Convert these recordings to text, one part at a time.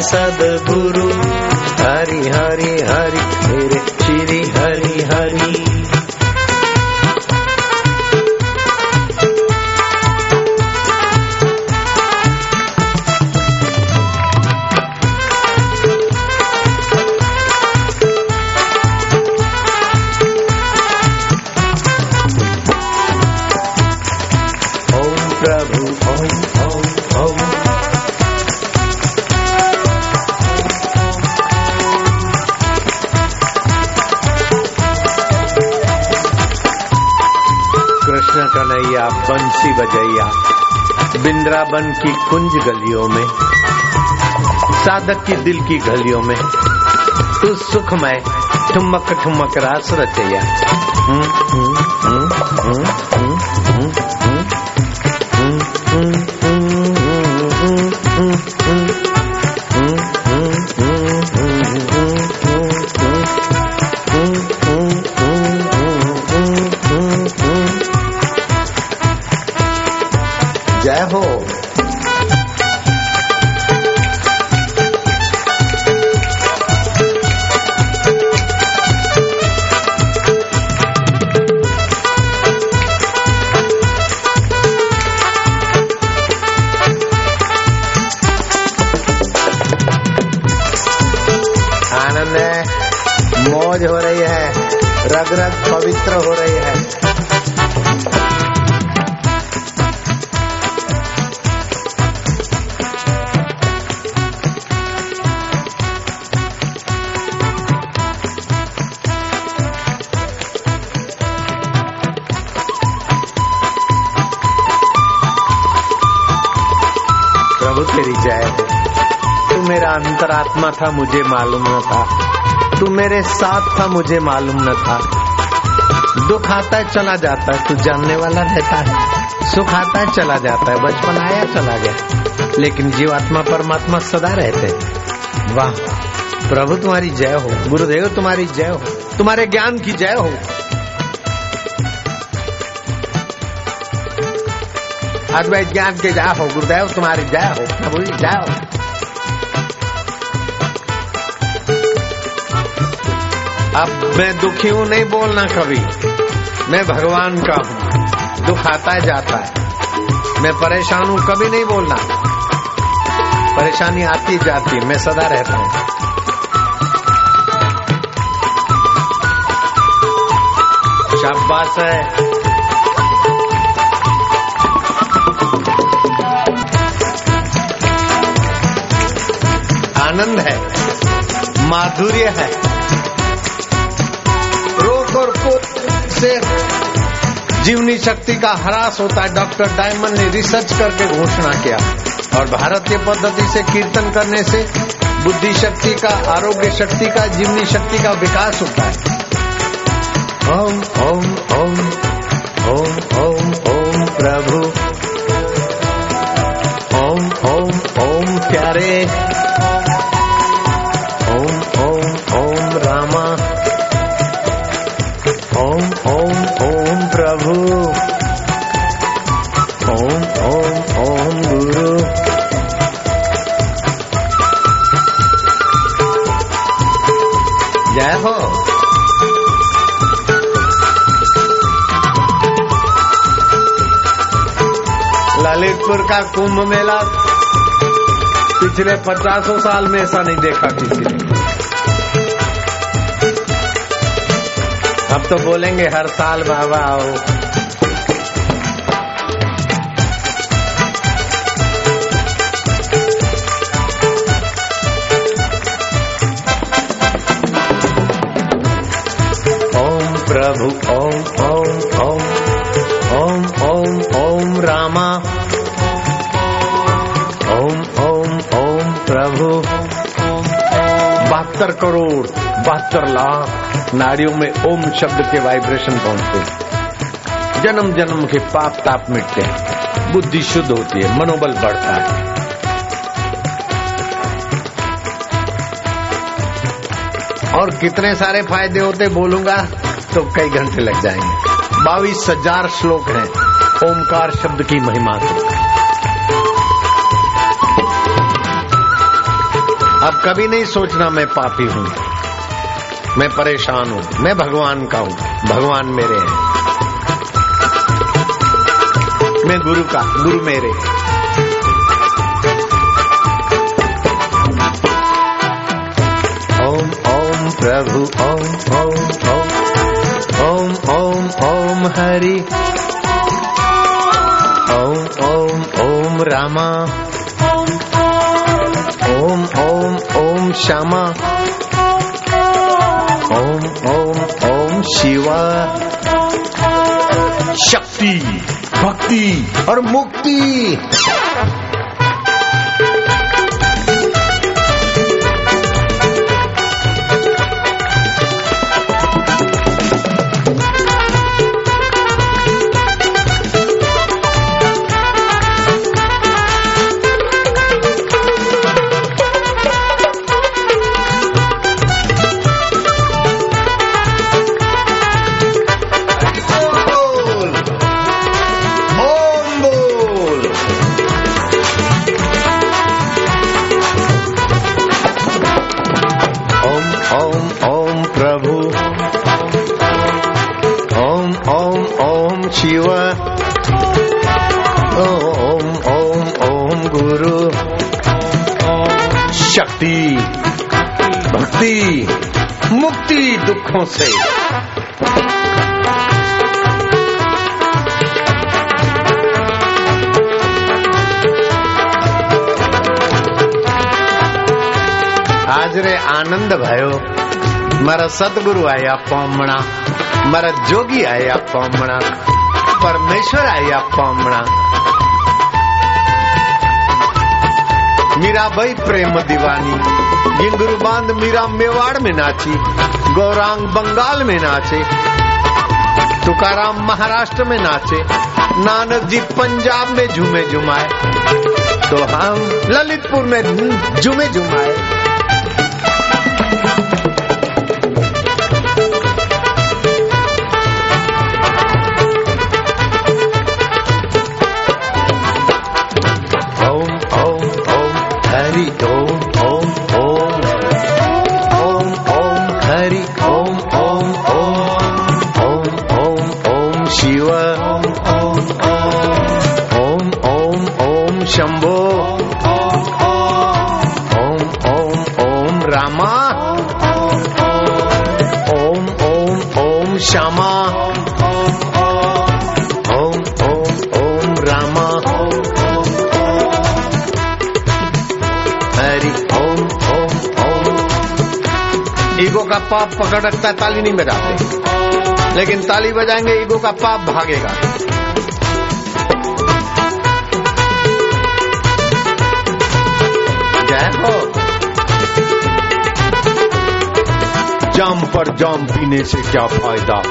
सदगुरु। हरि हरि हरि मेरे कृष्ण कन्हैया बंसी बजैया बिंद्रावन की कुंज गलियों में साधक की दिल की गलियों में तू सुखमय ठुमक ठुमक रास रचैया। हम्म, हम्म, हम्म, हो रही है। प्रभु तेरी जय तू मेरा अंतरात्मा था, मुझे मालूम न था। तू मेरे साथ था, मुझे मालूम न था। दुख आता है, चला जाता है। तू जानने वाला रहता है। सुख आता है, चला जाता है। बचपन आया, चला गया। लेकिन जीवात्मा, परमात्मा सदा रहते। वाह, प्रभु तुम्हारी जय हो। गुरुदेव तुम्हारी जय हो। तुम्हारे ज्ञान की जय हो। अद्वैत ज्ञान की जय हो। गुरुदेव तुम्हारी जय हो। प्रभु जय हो। अब मैं दुखी हूँ, नहीं बोलना कभी। मैं भगवान का हूँ दुख आता है जाता है। मैं परेशान हूँ, कभी नहीं बोलना। परेशानी आती जाती मैं सदा रहता हूँ। शाबाश है। आनंद है, माधुर्य है। से जीवनी शक्ति का ह्रास होता है। डॉक्टर डायमंड ने रिसर्च करके घोषणा किया। और भारतीय पद्धति से कीर्तन करने से बुद्धि शक्ति का, आरोग्य शक्ति का, जीवनी शक्ति का विकास होता है। ओम ओम ओम ओम ओम ओम प्रभु। ओम ओम ओम प्यारे। ललितपुर का कुंभ मेला। पिछले पचासों साल में ऐसा नहीं देखा किसी ने। अब तो बोलेंगे हर साल बाबा आओ। करोड़, बहत्तर लाख नाड़ियों में ओम शब्द के वाइब्रेशन पहुँचते जन्म जन्म के पाप ताप मिटते हैं। बुद्धि शुद्ध होती है, मनोबल बढ़ता है। और कितने सारे फ़ायदे होते बोलूँगा तो कई घंटे लग जाएँगे। बाईस हज़ार श्लोक हैं। ओमकार शब्द की महिमा के अब कभी नहीं सोचना मैं पापी हूँ। मैं परेशान हूँ। मैं भगवान का हूँ। भगवान मेरे हैं। मैं गुरु का, गुरु मेरे ओम ओम प्रभु, ओम ओम ओम। ओम ओम ओम हरि। ओम ओम ओम रामा। श्यामा। ओम ओम ओम शिवा। शक्ति भक्ति और मुक्ति। भक्ति मुक्ति दुखों से આજ રે આનંદ ભયો મારા સદગુરુ આયા પામણા મારા જોગી આયા પામણા પરમેશ્વર આયા પામણા मीराबाई प्रेम दीवानी। गिंगरू बाँध मीरा मेवाड़ में नाची, गौरांग बंगाल में नाचे, तुकाराम महाराष्ट्र में नाचे, नानक जी पंजाब में झूमे झुमाए तो हम ललितपुर में झूमे झुमाए। श्यामा। ओम ओम ओम रामा। हरि, ओम ओम ओम। ईगो का पाप पकड़ रखता है, ताली नहीं बजाते। लेकिन ताली बजाएँगे, ईगो का पाप भागेगा। जाम पर जाम पीने से क्या फ़ायदा?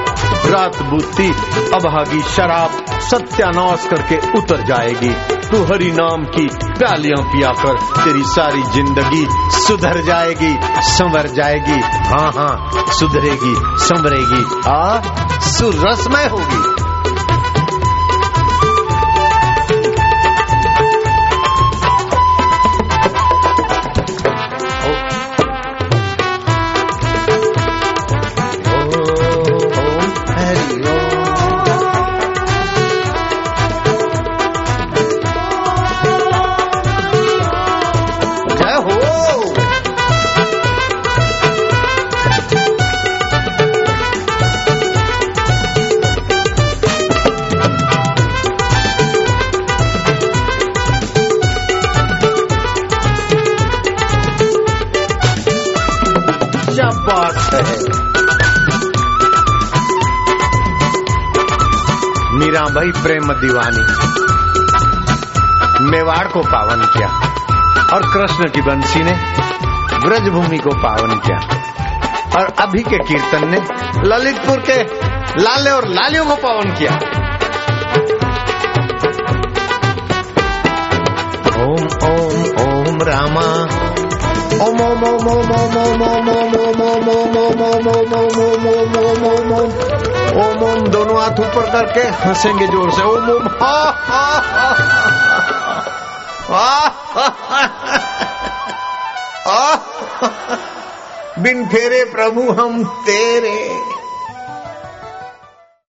रात बुद्धि अभागी शराब, सत्यानाश करके उतर जाएगी। तू हरी नाम की प्यालियाँ पिया कर तेरी सारी ज़िंदगी सुधर जाएगी, संवर जाएगी। हाँ हाँ सुधरेगी, संवरेगी। आ, सुरसमय होगी। मीराबाई प्रेम दीवानी मेवाड़ को पावन किया और कृष्ण की बंसी ने ब्रजभूमि को पावन किया और अभी के कीर्तन ने ललितपुर के लाले और लालियों को पावन किया ओम ओम ओम रामा ओम ओम ओम ओम ओम ओम ओम ओम ओम ओम ओम ओम ओम ओम ओम ओम ओम ओम दोनों हाथ ऊपर करके हंसेंगे ज़ोर से ओम ओम हा हा हा बिन फेरे प्रभु हम तेरे